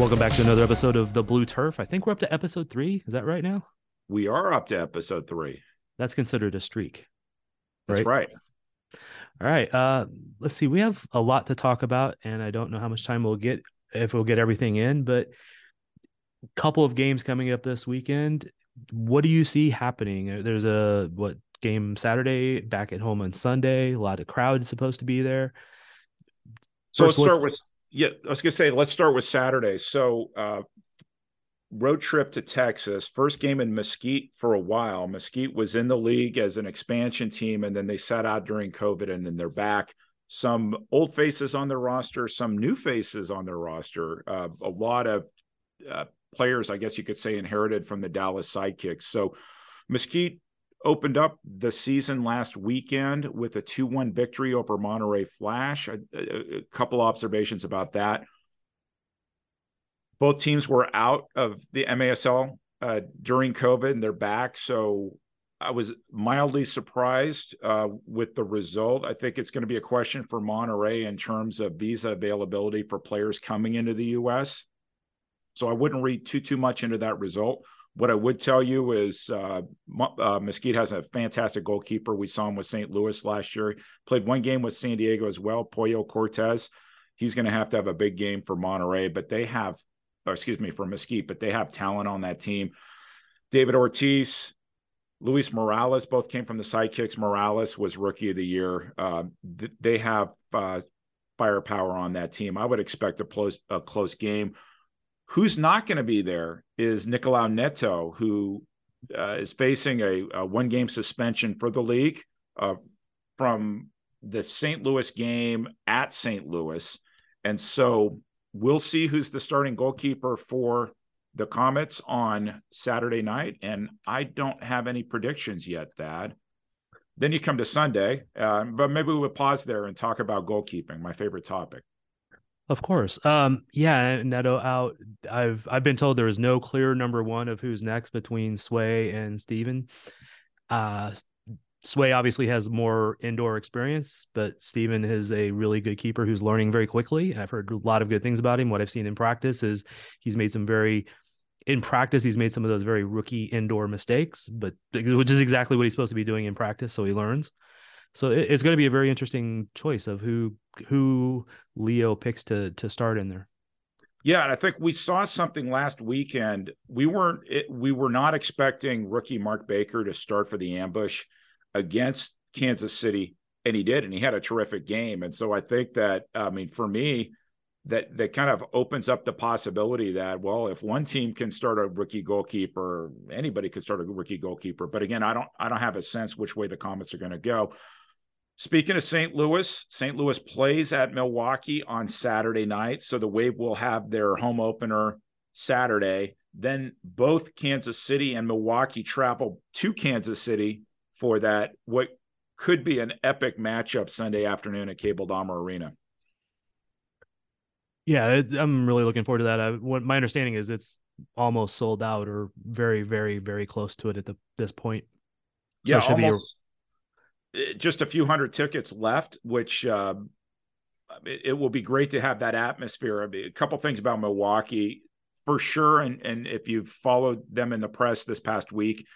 Welcome back to another episode of the Blue Turf. I think we're up to episode three. Is that right now? We are up to episode three. That's considered a streak. That's right. All right. Uh, let's see. We have a lot to talk about, and I don't know how much time we'll get if we'll get everything in, but a couple of games coming up this weekend. What do you see happening? There's a what game Saturday, back at home on Sunday. A lot of crowd is supposed to be there. So let's start with yeah, I was gonna say let's start with Saturday. So uh, road trip to Texas, first game in Mesquite for a while. Mesquite was in the league as an expansion team, and then they sat out during COVID, and then they're back. Some old faces on their roster, some new faces on their roster. Uh, a lot of uh, players, I guess you could say, inherited from the Dallas Sidekicks. So Mesquite opened up the season last weekend with a 2-1 victory over Monterrey Flash. A, a, a, couple observations about that. Both teams were out of the MASL uh, during COVID and they're back. So I was mildly surprised uh, with the result. I think it's going to be a question for Monterrey in terms of visa availability for players coming into the U.S. So I wouldn't read too too much into that result. What I would tell you is uh, uh, Mesquite has a fantastic goalkeeper. We saw him with St. Louis last year. Played one game with San Diego as well. Pollo Cortez. He's going to have to have a big game for Monterrey, but they have, or excuse me, for Mesquite, but they have talent on that team. David Ortiz, Luis Morales both came from the sidekicks. Morales was rookie of the year. Uh, th- they have uh, firepower on that team. I would expect a close a close game. Who's not going to be there is Nicolau Neto, who uh, is facing a, a, one game suspension for the league uh, from the St. Louis game at St. Louis. And so we'll see who's the starting goalkeeper for the Comets on Saturday night. And I don't have any predictions yet, Thad. Then you come to Sunday, uh, but maybe we'll pause there and talk about goalkeeping, my favorite topic. Of course. Um, yeah, Neto out. I've I've been told there is no clear number one of who's next between Sway and Steven. Uh Sway obviously has more indoor experience, but Steven is a really good keeper who's learning very quickly. And I've heard a lot of good things about him. What I've seen in practice is he's made some very in practice he's made some of those very rookie indoor mistakes, but which is exactly what he's supposed to be doing in practice, so he learns. So it's going to be a very interesting choice of who who Leo picks to to start in there. Yeah, and I think we saw something last weekend. We weren't it, we were not expecting rookie Mark Baker to start for the ambush against Kansas City, and he did, and he had a terrific game. And so I think that I mean, for me, that that kind of opens up the possibility that well, if one team can start a rookie goalkeeper, anybody could start a rookie goalkeeper. But again, I don't I don't have a sense which way the Comets are going to go. Speaking of St. Louis, St. Louis plays at Milwaukee on Saturday night. So the Wave will have their home opener Saturday. Then both Kansas City and Milwaukee travel to Kansas City for that, what could be an epic matchup Sunday afternoon at Cable Dahmer Arena. Yeah, I'm really looking forward to that. I, what my understanding is it's almost sold out or very, very, very close to it at the, this point. So yeah, almost. Eh, just a few hundred tickets left, which uh, it, it, will be great to have that atmosphere. I mean, a couple things about Milwaukee for sure, and and if you've followed them in the press this past week,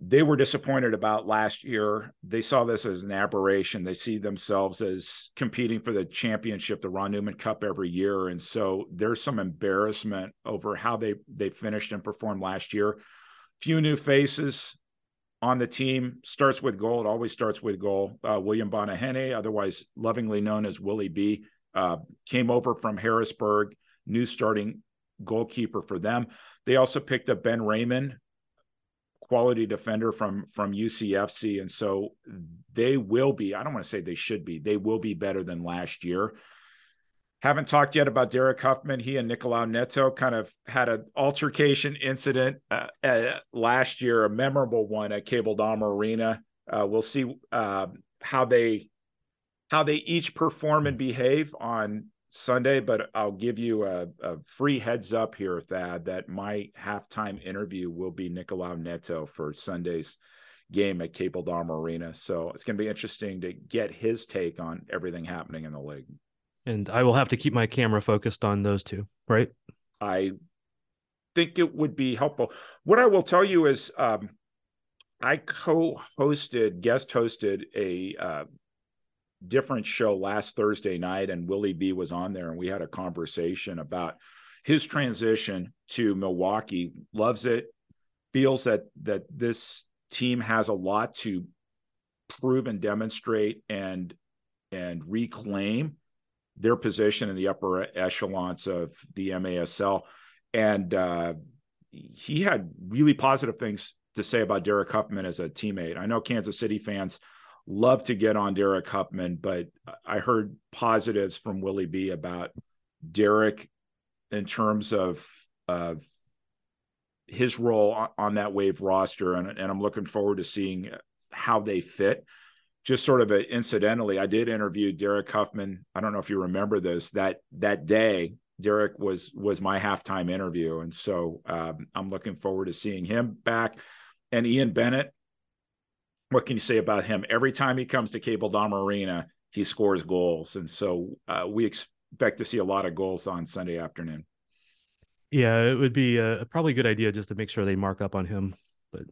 they were disappointed about last year. They saw this as an aberration. They see themselves as competing for the championship, the Ron Newman Cup every year, and so there's some embarrassment over how they they finished and performed last year. Few new faces on the team. Starts with goal. It always starts with goal. Uh, William Banahene, otherwise lovingly known as Willie B, uh, came over from Harrisburg, new starting goalkeeper for them. They also picked up Ben Raymond, quality defender from from UCFC, and so they will be. I don't want to say they should be. They will be better than last year. Haven't talked yet about Derek Huffman. He and Nicolau Neto kind of had an altercation incident uh, last year, a memorable one at Cable Dahmer Arena. Uh, we'll see uh, how they how they each perform and behave on Sunday, but I'll give you a, a, free heads up here, Thad, that my halftime interview will be Nicolau Neto for Sunday's game at Cable Dahmer Arena. So it's going to be interesting to get his take on everything happening in the league. And I will have to keep my camera focused on those two, right? I think it would be helpful. What I will tell you is um, I co hosted, guest hosted a uh, different show last Thursday night, and Willie B was on there, and we had a conversation about his transition to Milwaukee. Loves it, feels that that this team has a lot to prove and demonstrate and and reclaim their position in the upper echelons of the MASL. And uh, he had really positive things to say about Derek Huffman as a teammate. I know Kansas City fans love to get on Derek Huffman, but I heard positives from Willie B about Derek in terms of of his role on that wave roster, and, and I'm looking forward to seeing how they fit. Just sort of a, incidentally, I did interview Derek Huffman. I don't know if you remember this that that day. Derek was was my halftime interview, and so um, I'm looking forward to seeing him back. And Ian Bennett, what can you say about him? Every time he comes to Cable Dahmer Arena, he scores goals, and so uh, we expect to see a lot of goals on Sunday afternoon. Yeah, it would be a probably a good idea just to make sure they mark up on him, but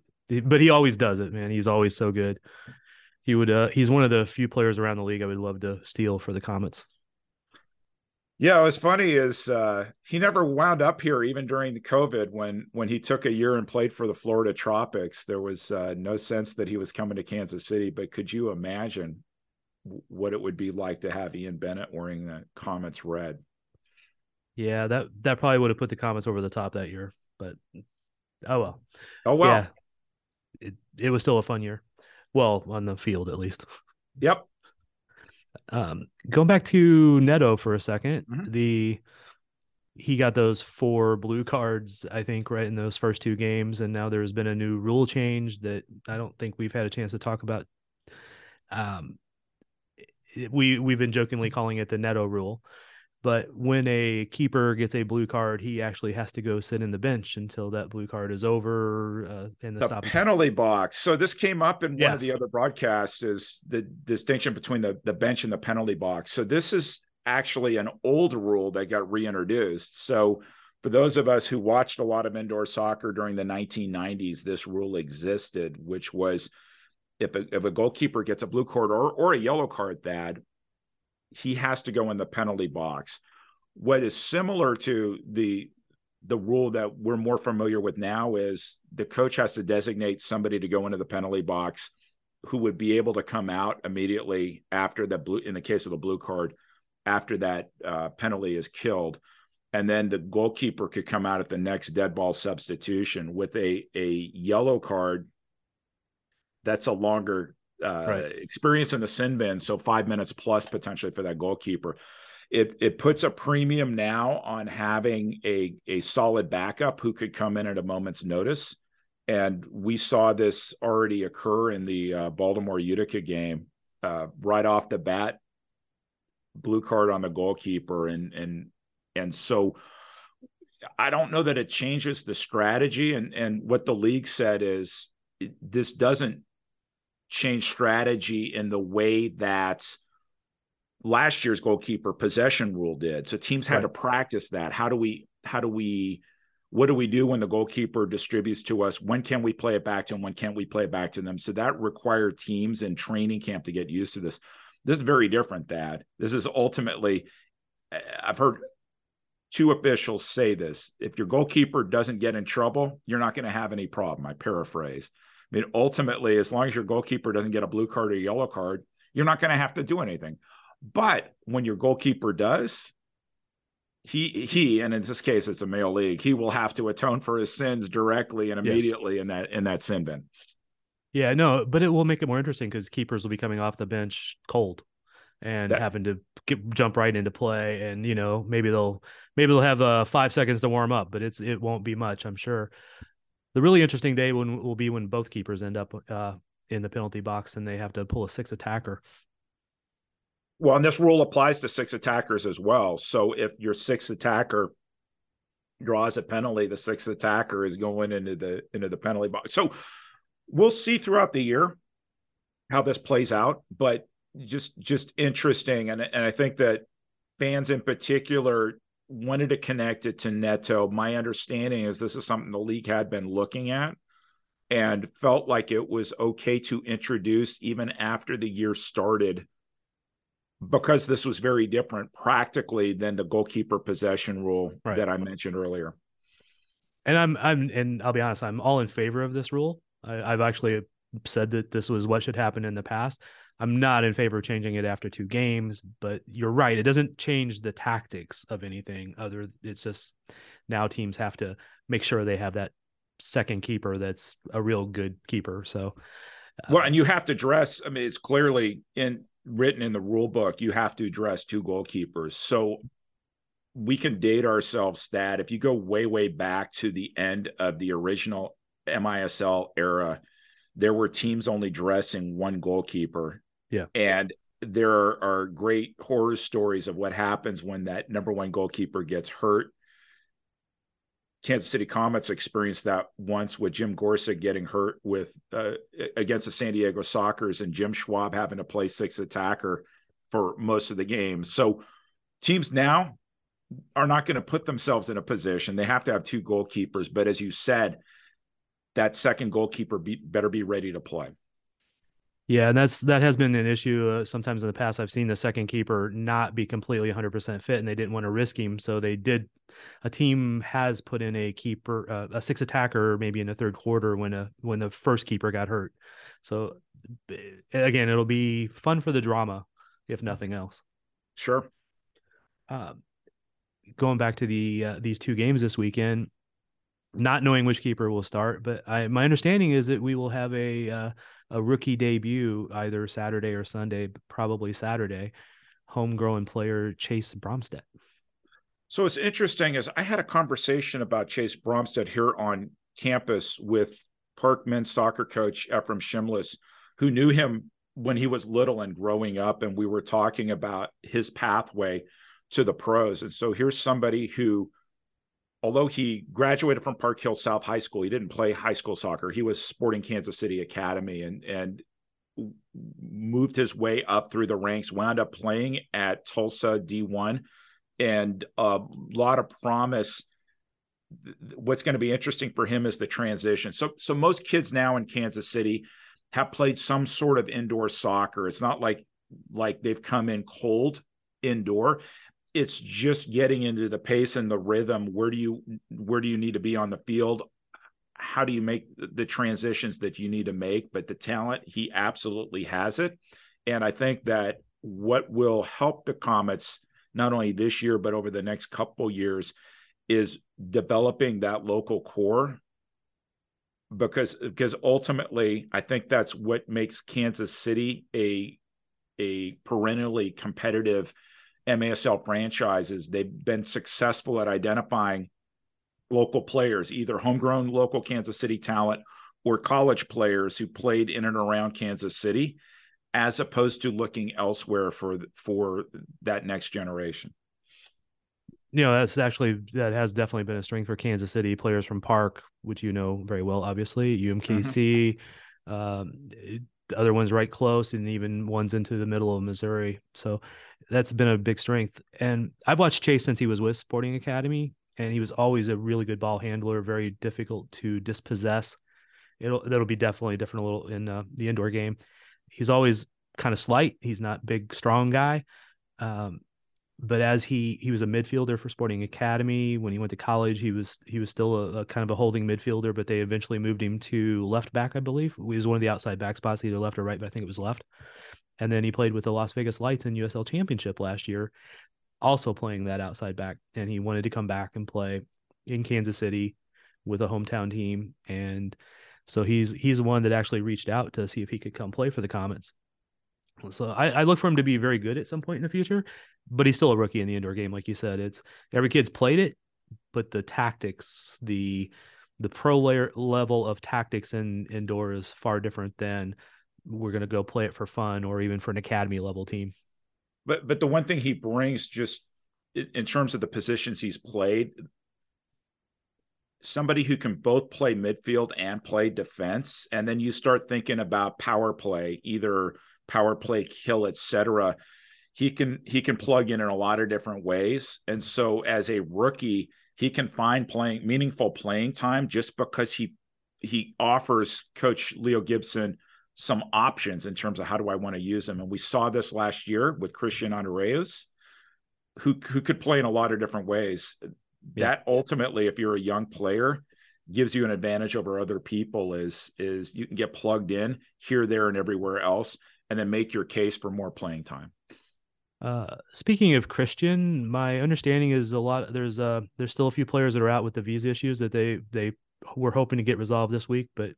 but he always does it, man. He's always so good. He would. Uh, he's one of the few players around the league I would love to steal for the Comets. Yeah, what's funny is uh, he never wound up here even during the COVID when when he took a year and played for the Florida Tropics. There was uh, no sense that he was coming to Kansas City. But could you imagine what it would be like to have Ian Bennett wearing the Comets red? Yeah, that that probably would have put the Comets over the top that year. But oh well. Oh well. Yeah, it it was still a fun year. Well, on the field at least. Yep. Um, going back to Neto for a 2nd mm-hmm. the he got those four blue cards, I think, right in those first two games, and now there's been a new rule change that I don't think we've had a chance to talk about. Um, we we've been jokingly calling it the Neto rule, but when a keeper gets a blue card, he actually has to go sit in the bench until that blue card is over uh, in the, the penalty box. So this came up in yes. one of the other broadcasts is the distinction between the, the bench and the penalty box. So this is actually an old rule that got reintroduced. So for those of us who watched a lot of indoor soccer during the 1990s, this rule existed, which was if a, if a goalkeeper gets a blue card or, or a yellow card, that he has to go in the penalty box. What is similar to the the rule that we're more familiar with now is the coach has to designate somebody to go into the penalty box who would be able to come out immediately after the blue in the case of the blue card after that uh, penalty is killed and then the goalkeeper could come out at the next dead ball substitution with a a yellow card that's a longer uh, right. experience in the sin bin, so five minutes plus potentially for that goalkeeper. It it puts a premium now on having a a solid backup who could come in at a moment's notice, and we saw this already occur in the uh, Baltimore Utica game uh, right off the bat. Blue card on the goalkeeper, and and and so I don't know that it changes the strategy. And and what the league said is this doesn't change strategy in the way that last year's goalkeeper possession rule did. So teams had right. to practice that. How do we how do we what do we do when the goalkeeper distributes to us? When can we play it back to them? When can't we play it back to them? So that required teams in training camp to get used to this. This is very different, That This is ultimately, I've heard two officials say this. If your goalkeeper doesn't get in trouble, you're not going to have any problem. I paraphrase. I mean, ultimately, as long as your goalkeeper doesn't get a blue card or a yellow card, you're not going to have to do anything. But when your goalkeeper does, he he and in this case it's a male league he will have to atone for his sins directly and immediately yes. in that in that sin bin yeah no but it will make it more interesting because keepers will be coming off the bench cold and that, having to get, jump right into play and you know maybe they'll maybe they'll have uh, five seconds to warm up but it's it won't be much i'm sure the really interesting day when will be when both keepers end up uh, in the penalty box and they have to pull a six attacker well, and this rule applies to six attackers as well. So if your sixth attacker draws a penalty, the sixth attacker is going into the into the penalty box. So we'll see throughout the year how this plays out, but just just interesting. And and I think that fans in particular wanted to connect it to Neto. My understanding is this is something the league had been looking at and felt like it was okay to introduce even after the year started because this was very different practically than the goalkeeper possession rule right. that I mentioned earlier. And I'm I'm and I'll be honest, I'm all in favor of this rule. I, I've actually said that this was what should happen in the past. I'm not in favor of changing it after two games, but you're right. It doesn't change the tactics of anything other. It's just now teams have to make sure they have that second keeper that's a real good keeper. So, uh, well, and you have to dress. I mean, it's clearly in written in the rule book, you have to address two goalkeepers. So we can date ourselves that if you go way, way back to the end of the original MISL era, there were teams only dressing one goalkeeper. Yeah. And there are great horror stories of what happens when that number one goalkeeper gets hurt Kansas City Comets experienced that once with Jim Gorsek getting hurt with uh, against the San Diego Sockers and Jim Schwab having to play six attacker for most of the game. So teams now are not going to put themselves in a position. They have to have two goalkeepers, but as you said, that second goalkeeper be, better be ready to play. Yeah, and that's that has been an issue. Uh, sometimes in the past, I've seen the second keeper not be completely 100% fit, and they didn't want to risk him, so they did. A team has put in a keeper, uh, a six attacker, maybe in the third quarter when a when the first keeper got hurt. So again, it'll be fun for the drama, if nothing else. Sure. Uh, going back to the uh, these two games this weekend, not knowing which keeper will start, but I, my understanding is that we will have a uh, a rookie debut either Saturday or Sunday, probably Saturday. Homegrown player Chase Bromstead. So it's interesting as I had a conversation about Chase Bromstead here on campus with Park men's soccer coach Ephraim Shimless, who knew him when he was little and growing up, and we were talking about his pathway to the pros. And so here's somebody who although he graduated from Park Hill South High School, he didn't play high school soccer. He was sporting Kansas City Academy and and moved his way up through the ranks, wound up playing at Tulsa D1 and a lot of promise what's going to be interesting for him is the transition. So so most kids now in Kansas City have played some sort of indoor soccer. It's not like like they've come in cold indoor it's just getting into the pace and the rhythm. Where do you where do you need to be on the field? How do you make the transitions that you need to make? But the talent he absolutely has it. And i think that what will help the comets not only this year but over the next couple years is developing that local core. Because because ultimately i think that's what makes kansas city a a perennially competitive MASL franchises, they've been successful at identifying local players, either homegrown local Kansas City talent or college players who played in and around Kansas City, as opposed to looking elsewhere for for that next generation. You know, that's actually that has definitely been a strength for Kansas City players from Park, which you know very well, obviously UMKC. Mm-hmm. Um, the other one's right close, and even one's into the middle of Missouri. So that's been a big strength. And I've watched Chase since he was with Sporting Academy, and he was always a really good ball handler, very difficult to dispossess. It'll that'll be definitely different a little in uh, the indoor game. He's always kind of slight. He's not big, strong guy. Um, but as he he was a midfielder for Sporting Academy when he went to college, he was he was still a, a, kind of a holding midfielder. But they eventually moved him to left back, I believe. He was one of the outside back spots, either left or right, but I think it was left. And then he played with the Las Vegas Lights in USL Championship last year, also playing that outside back. And he wanted to come back and play in Kansas City with a hometown team. And so he's he's one that actually reached out to see if he could come play for the Comets. So I, I, look for him to be very good at some point in the future, but he's still a rookie in the indoor game, like you said. It's every kid's played it, but the tactics, the the pro layer level of tactics in indoor is far different than we're going to go play it for fun or even for an academy level team. But but the one thing he brings just in terms of the positions he's played, somebody who can both play midfield and play defense, and then you start thinking about power play, either power play kill, etc. He can he can plug in in a lot of different ways, and so as a rookie, he can find playing meaningful playing time just because he he offers Coach Leo Gibson some options in terms of how do I want to use him. And we saw this last year with Christian Andreas, who who could play in a lot of different ways. Yeah. That ultimately, if you're a young player, gives you an advantage over other people is is you can get plugged in here, there, and everywhere else and then make your case for more playing time. Uh, speaking of Christian, my understanding is a lot. There's uh, there's still a few players that are out with the visa issues that they they were hoping to get resolved this week. But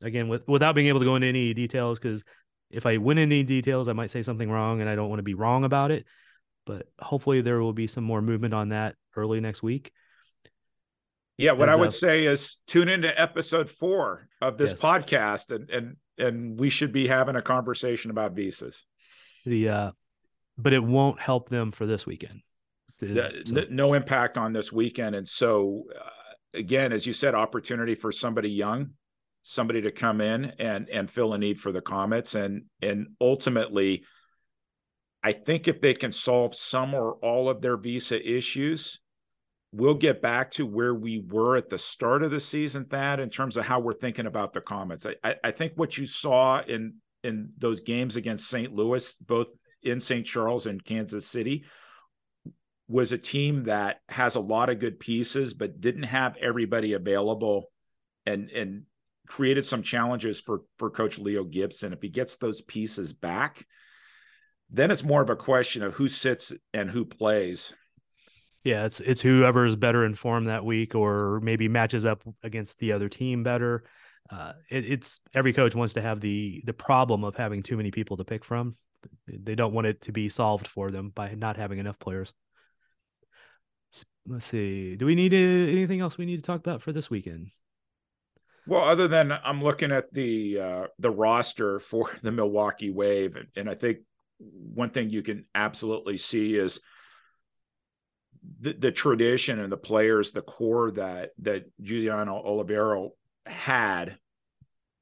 again, with without being able to go into any details, because if I went into any details, I might say something wrong, and I don't want to be wrong about it. But hopefully, there will be some more movement on that early next week. Yeah, what As I would say is tune into episode four of this yes. podcast and and and we should be having a conversation about visas. The uh, but it won't help them for this weekend. The, so. No impact on this weekend, and so uh, again, as you said, opportunity for somebody young, somebody to come in and and fill a need for the Comets, and and ultimately, I think if they can solve some or all of their visa issues, we'll get back to where we were at the start of the season, Thad, in terms of how we're thinking about the Comets. I, I think what you saw in in those games against St. Louis, both in St. Charles and Kansas City, was a team that has a lot of good pieces, but didn't have everybody available and and created some challenges for for coach Leo Gibson. If he gets those pieces back, then it's more of a question of who sits and who plays yeah, it's it's whoever's better informed that week, or maybe matches up against the other team better. Uh, it, it's every coach wants to have the the problem of having too many people to pick from. They don't want it to be solved for them by not having enough players. Let's see. Do we need anything else we need to talk about for this weekend? Well, other than I'm looking at the uh, the roster for the Milwaukee Wave, and, and I think one thing you can absolutely see is the, the tradition and the players, the core that that Giuliano Oliviero had.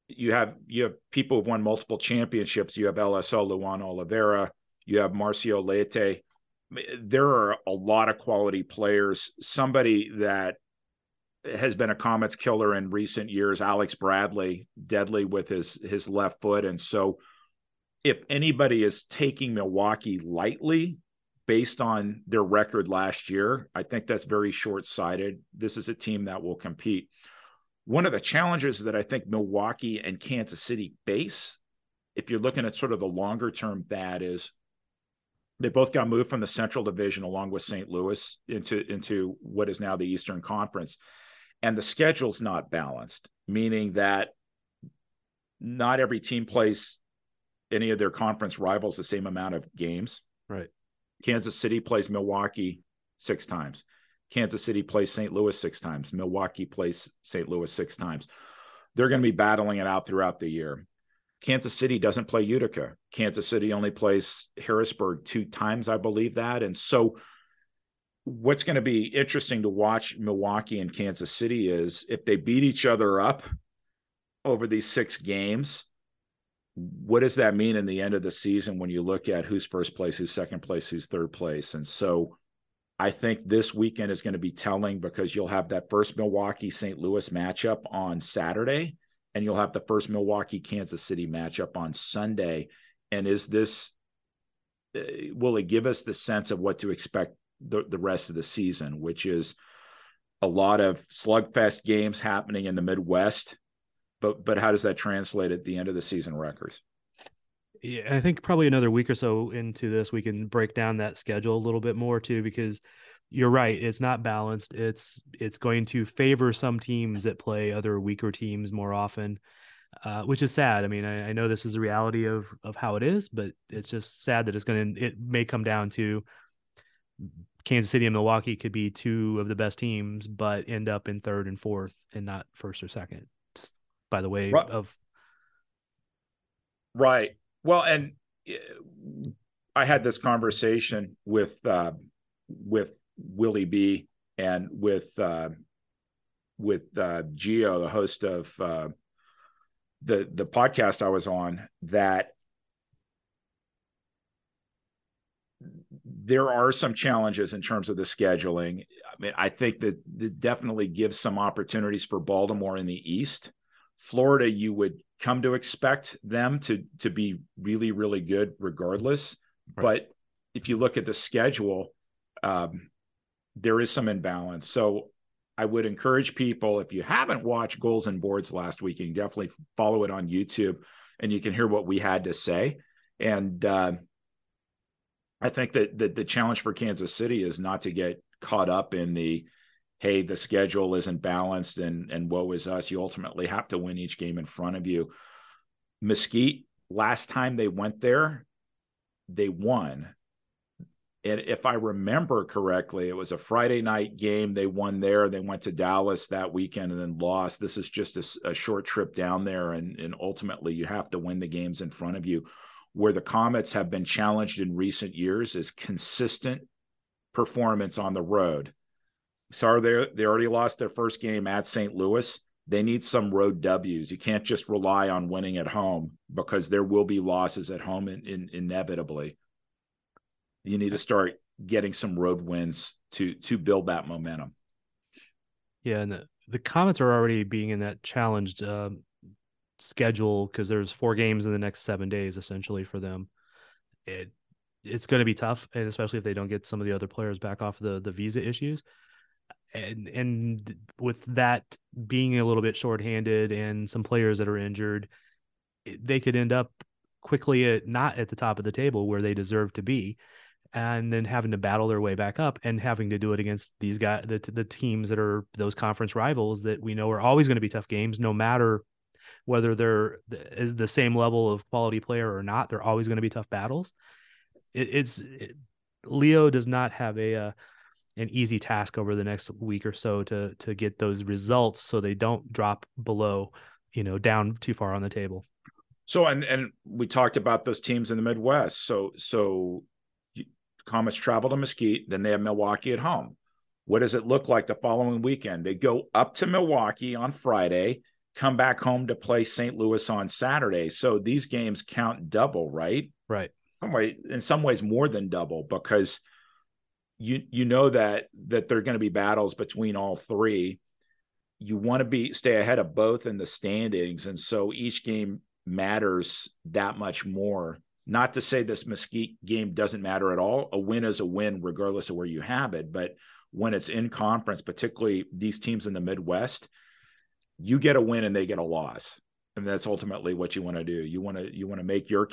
You have you have people who've won multiple championships. You have LSO Luan Oliveira. You have Marcio Leite. There are a lot of quality players. Somebody that has been a Comets killer in recent years, Alex Bradley, deadly with his his left foot. And so, if anybody is taking Milwaukee lightly, based on their record last year. I think that's very short sighted. This is a team that will compete. One of the challenges that I think Milwaukee and Kansas City face, if you're looking at sort of the longer term, that is they both got moved from the Central Division along with St. Louis into into what is now the Eastern Conference, and the schedule's not balanced, meaning that not every team plays any of their conference rivals the same amount of games. Right. Kansas City plays Milwaukee six times. Kansas City plays St. Louis six times. Milwaukee plays St. Louis six times. They're going to be battling it out throughout the year. Kansas City doesn't play Utica. Kansas City only plays Harrisburg two times, I believe that. And so, what's going to be interesting to watch Milwaukee and Kansas City is if they beat each other up over these six games, what does that mean in the end of the season when you look at who's first place, who's second place, who's third place? And so I think this weekend is going to be telling because you'll have that first Milwaukee St. Louis matchup on Saturday, and you'll have the first Milwaukee Kansas City matchup on Sunday. And is this, uh, will it give us the sense of what to expect the, the rest of the season, which is a lot of slugfest games happening in the Midwest? But, but how does that translate at the end of the season records? Yeah, I think probably another week or so into this, we can break down that schedule a little bit more too, because you're right, it's not balanced. It's it's going to favor some teams that play other weaker teams more often, uh, which is sad. I mean, I, I, know this is the reality of of how it is, but it's just sad that it's going to. It may come down to Kansas City and Milwaukee could be two of the best teams, but end up in third and fourth, and not first or second. By the way right. of right well, and eh, I had this conversation with uh, with Willie B and with uh, with uh, Geo, the host of uh, the the podcast I was on, that there are some challenges in terms of the scheduling. I mean, I think that it definitely gives some opportunities for Baltimore in the East. Florida, you would come to expect them to to be really really good regardless. Right. but if you look at the schedule um, there is some imbalance. So i would encourage people if you haven't watched goals and boards last week you can definitely follow it on youtube and you can hear what we had to say. And uh, i think that, that the challenge for kansas city is not to get caught up in the hey, the schedule isn't balanced and and woe is us. You ultimately have to win each game in front of you. Mesquite, last time they went there, they won. And if I remember correctly, it was a Friday night game. They won there. They went to Dallas that weekend and then lost. This is just a, a short trip down there. And, and ultimately, you have to win the games in front of you. Where the Comets have been challenged in recent years is consistent performance on the road sorry they they already lost their first game at St. Louis. They need some road W's. You can't just rely on winning at home because there will be losses at home in, in, inevitably. You need to start getting some road wins to to build that momentum. Yeah, and the, the Comets are already being in that challenged uh, schedule because there's four games in the next seven days essentially for them. It it's going to be tough, and especially if they don't get some of the other players back off the the visa issues and and with that being a little bit shorthanded and some players that are injured, they could end up quickly at not at the top of the table where they deserve to be, and then having to battle their way back up and having to do it against these guys, the the teams that are those conference rivals that we know are always going to be tough games, no matter whether they're is the same level of quality player or not. They're always going to be tough battles. It, it's it, Leo does not have a uh, an easy task over the next week or so to to get those results so they don't drop below you know down too far on the table. So and and we talked about those teams in the midwest. So so comets travel to mesquite then they have milwaukee at home. What does it look like the following weekend? They go up to milwaukee on friday come back home to play st louis on saturday. So these games count double right? Right. Some way in some ways more than double because you you know that that there are going to be battles between all three. You want to be stay ahead of both in the standings and so each game matters that much more. Not to say this mesquite game doesn't matter at all. A win is a win regardless of where you have it but when it's in conference particularly these teams in the midwest you get a win and they get a loss. And that's ultimately what you want to do. You want to you want to make your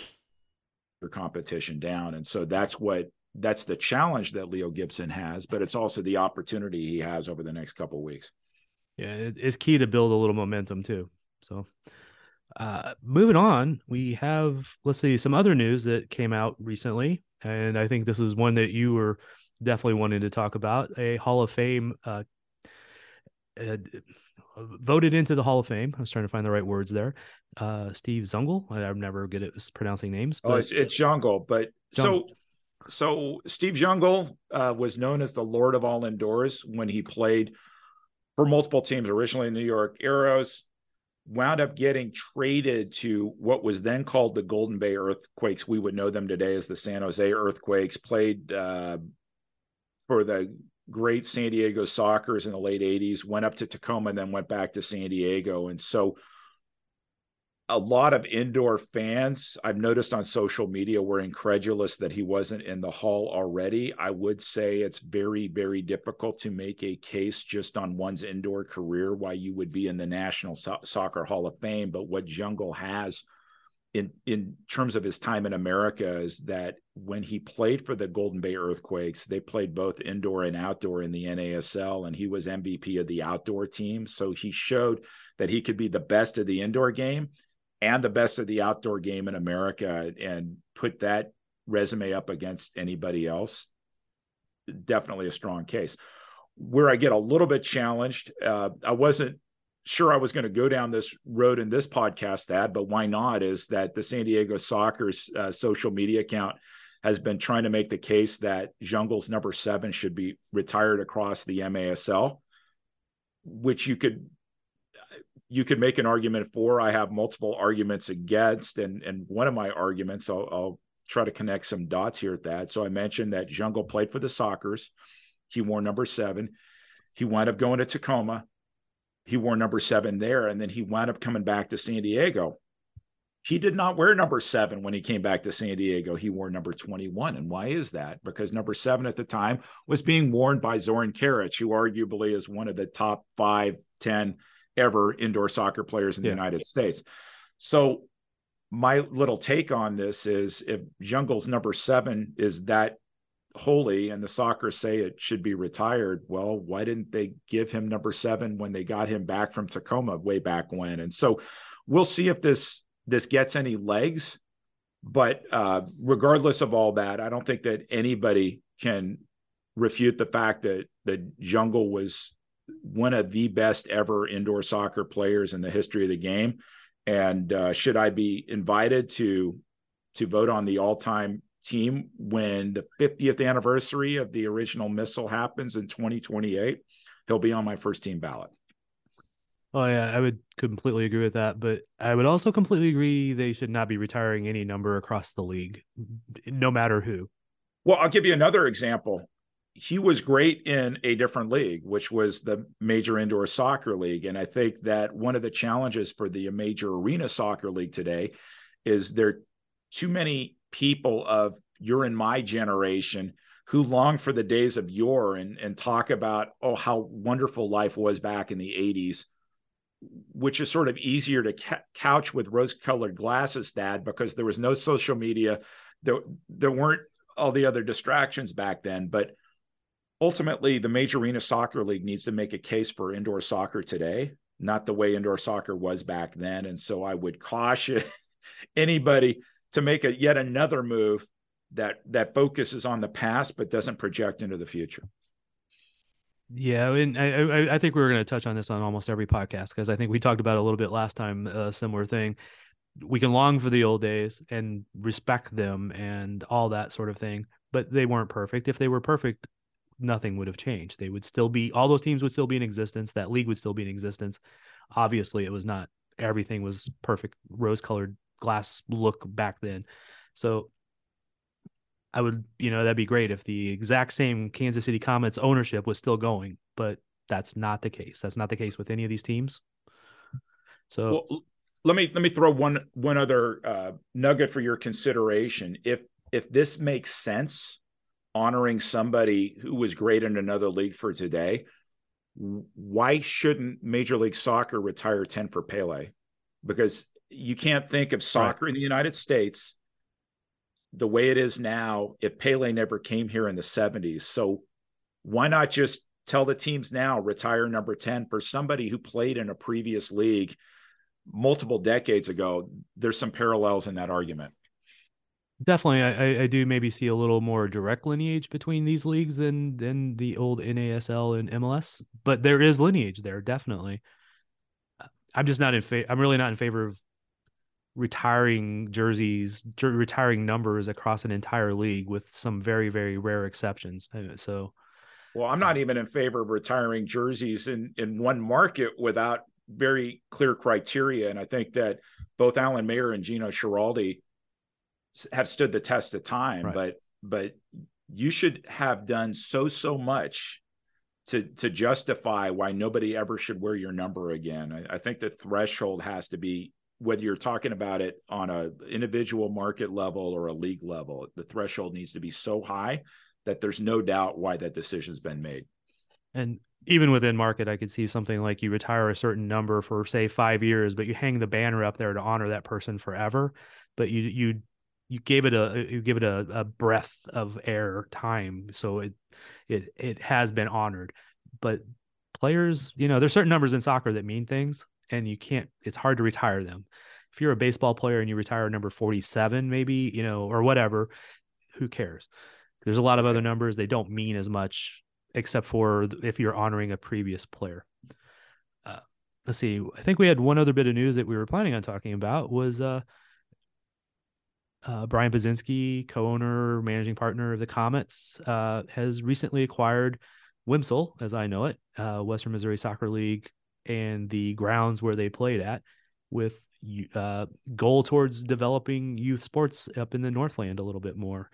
your competition down. And so that's what that's the challenge that Leo Gibson has, but it's also the opportunity he has over the next couple weeks. Yeah, it's key to build a little momentum too. So, uh, moving on, we have let's see some other news that came out recently, and I think this is one that you were definitely wanting to talk about. A Hall of Fame uh, uh, voted into the Hall of Fame. I was trying to find the right words there. Uh, Steve Zungul. I'm never good at pronouncing names. Oh, but, oh, it's, it's Zungul, but Zungul. so so Steve Zungul uh, was known as the Lord of All Indoors when he played for multiple teams, originally New York Arrows, wound up getting traded to what was then called the Golden Bay Earthquakes. We would know them today as the San Jose Earthquakes. Played uh, for the great San Diego Sockers in the late 80s, went up to Tacoma, and then went back to San Diego. And so a lot of indoor fans I've noticed on social media were incredulous that he wasn't in the hall already. I would say it's very, very difficult to make a case just on one's indoor career why you would be in the National so- Soccer Hall of Fame. But what Zungul has in in terms of his time in America is that when he played for the Golden Bay Earthquakes, they played both indoor and outdoor in the NASL, and he was MVP of the outdoor team. So he showed that he could be the best of the indoor game and the best of the outdoor game in America and put that resume up against anybody else, definitely a strong case. Where I get a little bit challenged, uh, I wasn't sure I was going to go down this road in this podcast, that, but why not? Is that the San Diego Sockers' uh, social media account has been trying to make the case that Zungul's number seven should be retired across the MASL, which you could you could make an argument for. I have multiple arguments against, and and one of my arguments, I'll, I'll try to connect some dots here at that. So I mentioned that Zungul played for the Sockers. He wore number seven. He wound up going to Tacoma. He wore number seven there, and then he wound up coming back to San Diego. He did not wear number seven when he came back to San Diego. He wore number 21. And why is that? Because number seven at the time was being worn by Zoran Karic, who arguably is one of the top five, 10 ever indoor Sockers players in the United States. So my little take on this is if Zungul's number seven is that holy and the soccer say it should be retired, well, why didn't they give him number seven when they got him back from Tacoma way back when? And so we'll see if this this gets any legs. But uh, regardless of all that, I don't think that anybody can refute the fact that the Zungul was one of the best ever indoor soccer players in the history of the game. And uh, should I be invited to to vote on the all time team when the 50th anniversary of the original MISL happens in 2028, he'll be on my first team ballot. Oh yeah, I would completely agree with that, but I would also completely agree they should not be retiring any number across the league, no matter who. Well, I'll give you another example he was great in a different league, which was the major indoor soccer league. And I think that one of the challenges for the major arena soccer league today is there are too many people of you're in my generation who long for the days of yore and, and talk about, oh, how wonderful life was back in the 80s, which is sort of easier to ca- couch with rose colored glasses, Thad, because there was no social media. There, there weren't all the other distractions back then. But ultimately the major arena soccer league needs to make a case for indoor soccer today not the way indoor soccer was back then and so i would caution anybody to make a yet another move that that focuses on the past but doesn't project into the future yeah, and I, I think we are going to touch on this on almost every podcast because I think we talked about a little bit last time a similar thing. We can long for the old days and respect them and all that sort of thing, but they weren't perfect. If they were perfect, nothing would have changed. They would still be all those teams would still be in existence. That league would still be in existence. Obviously, it was not everything was perfect rose colored glass look back then. So I would, you know, that'd be great if the exact same Kansas City Comets ownership was still going, but that's not the case. That's not the case with any of these teams. So well, let me let me throw one one other uh, nugget for your consideration. If if this makes sense, honoring somebody who was great in another league for today, why shouldn't Major League Soccer retire 10 for Pele? Because you can't think of soccer right. in the United States the way it is now if Pele never came here in the 70s. So why not just tell the teams now retire number 10 for somebody who played in a previous league multiple decades ago? There's some parallels in that argument. Definitely, I, I do maybe see a little more direct lineage between these leagues than than the old NASL and MLS, but there is lineage there definitely. I'm just not in favor. I'm really not in favor of retiring jerseys, jer- retiring numbers across an entire league, with some very very rare exceptions. Uh, so, well, I'm not even in favor of retiring jerseys in in one market without very clear criteria, and I think that both Alan Mayer and Gino Schiraldi have stood the test of time. Right. But but you should have done so so much to to justify why nobody ever should wear your number again. I, I think the threshold has to be whether you're talking about it on a individual market level or a league level, the threshold needs to be so high that there's no doubt why that decision's been made. And even within market, I could see something like you retire a certain number for say five years, but you hang the banner up there to honor that person forever. But you you you gave it a you give it a, a breath of air time, so it it it has been honored. But players, you know, there's certain numbers in soccer that mean things, and you can't. It's hard to retire them. If you're a baseball player and you retire number 47, maybe you know, or whatever, who cares? There's a lot of other numbers they don't mean as much except for if you're honoring a previous player. Uh, let's see. I think we had one other bit of news that we were planning on talking about was uh, uh, Brian Budzinski, co-owner, managing partner of the Comets, uh, has recently acquired Wimsel, as I know it, uh, Western Missouri Soccer League, and the grounds where they played at, with uh, goal towards developing youth sports up in the Northland a little bit more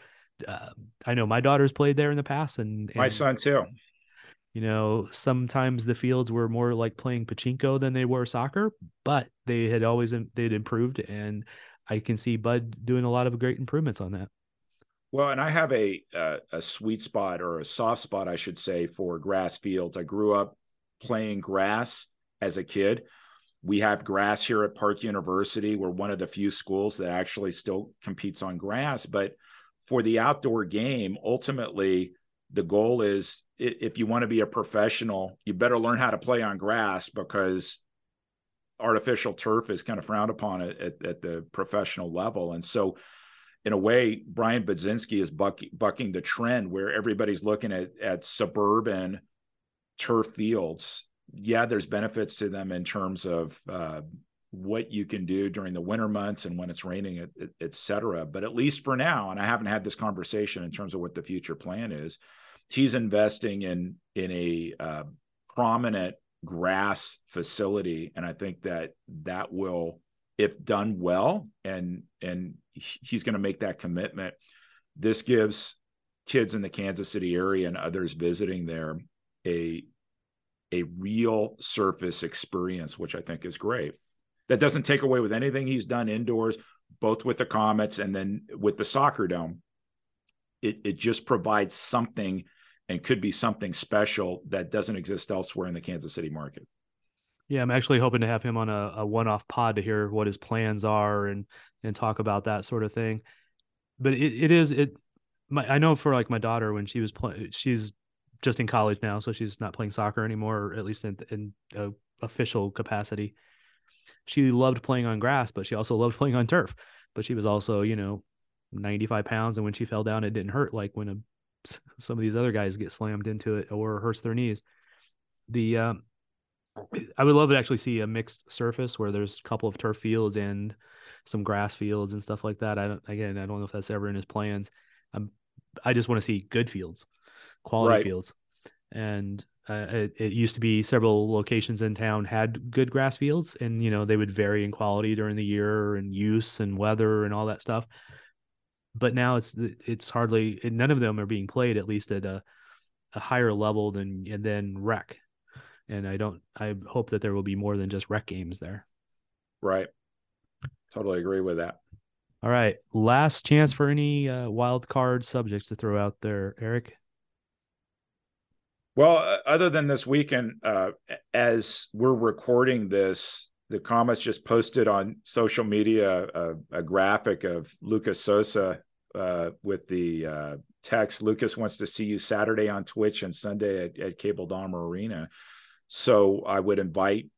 uh, I know my daughters played there in the past, and, and my son too. You know, sometimes the fields were more like playing pachinko than they were soccer, but they had always they'd improved, and I can see Bud doing a lot of great improvements on that. Well, and I have a, a, a sweet spot or a soft spot, I should say, for grass fields. I grew up playing grass as a kid. We have grass here at Park University. We're one of the few schools that actually still competes on grass, but for the outdoor game, ultimately, the goal is if you want to be a professional, you better learn how to play on grass because artificial turf is kind of frowned upon at, at, at the professional level. And so, in a way, Brian Budzinski is buck, bucking the trend where everybody's looking at, at suburban turf fields. Yeah, there's benefits to them in terms of uh, what you can do during the winter months and when it's raining, et, et, cetera. But at least for now, and I haven't had this conversation in terms of what the future plan is, he's investing in in a uh, prominent grass facility, and I think that that will, if done well, and and he's going to make that commitment. This gives kids in the Kansas City area and others visiting there a a real surface experience, which I think is great. That doesn't take away with anything he's done indoors, both with the comets and then with the soccer dome. It it just provides something and could be something special that doesn't exist elsewhere in the Kansas City market. Yeah, I'm actually hoping to have him on a, a one-off pod to hear what his plans are and and talk about that sort of thing. But it, it is it. My, I know for like my daughter when she was playing, she's just in college now, so she's not playing soccer anymore, or at least in, in a official capacity she loved playing on grass, but she also loved playing on turf. But she was also, you know, 95 pounds. And when she fell down, it didn't hurt like when a, some of these other guys get slammed into it or hurts their knees. The, um, I would love to actually see a mixed surface where there's a couple of turf fields and some grass fields and stuff like that. I don't, again, I don't know if that's ever in his plans. I'm, I just want to see good fields, quality right. fields. And uh, it, it, used to be several locations in town had good grass fields, and you know they would vary in quality during the year and use and weather and all that stuff. But now it's it's hardly none of them are being played at least at a, a higher level than and then rec. And I don't. I hope that there will be more than just rec games there. Right. Totally agree with that. All right. Last chance for any uh, wild card subjects to throw out there, Erik. Well, other than this weekend, uh, as we're recording this, the Comets just posted on social media a, a graphic of Lucas Sosa uh, with the uh, text Lucas wants to see you Saturday on Twitch and Sunday at, at Cable Dahmer Arena. So I would invite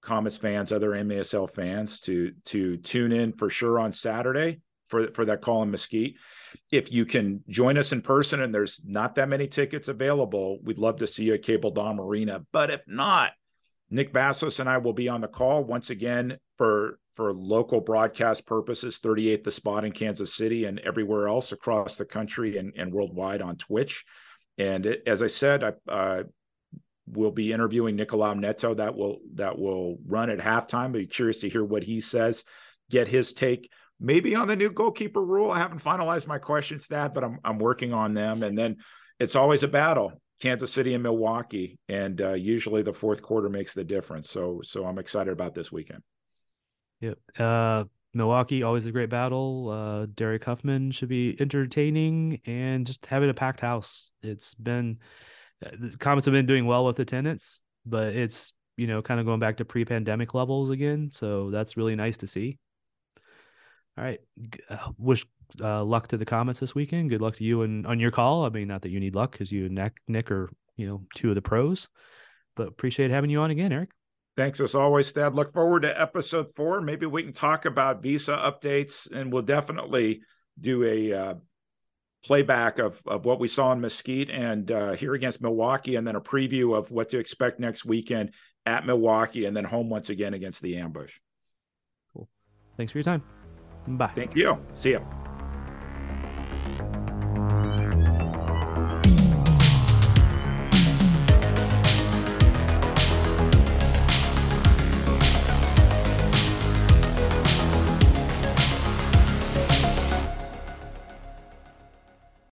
Comets fans, other MASL fans to to tune in for sure on Saturday for for that call in Mesquite if you can join us in person and there's not that many tickets available, we'd love to see you at Cable Dahmer Arena. But if not, Nick Bassos and I will be on the call once again for for local broadcast purposes, 38 the spot in Kansas City and everywhere else across the country and, and worldwide on Twitch. And it, as I said, I, uh, we'll be interviewing Nicolau Neto. That will that will run at halftime. Be curious to hear what he says, get his take. Maybe on the new goalkeeper rule. I haven't finalized my questions that, but I'm I'm working on them. And then it's always a battle. Kansas City and Milwaukee, and uh, usually the fourth quarter makes the difference. So so I'm excited about this weekend. Yep. Uh, Milwaukee, always a great battle. Uh, Derek Huffman should be entertaining and just having a packed house. It's been uh, the Comets have been doing well with attendance, but it's you know kind of going back to pre-pandemic levels again. So that's really nice to see. All right, uh, wish uh, luck to the Comets this weekend. Good luck to you and on your call. I mean, not that you need luck because you and Nick, Nick are you know two of the pros, but appreciate having you on again, Erik. Thanks as always, Thad. Look forward to episode four. Maybe we can talk about visa updates, and we'll definitely do a uh, playback of, of what we saw in Mesquite and uh, here against Milwaukee, and then a preview of what to expect next weekend at Milwaukee, and then home once again against the ambush. Cool. Thanks for your time. Bye. Thank you. See you.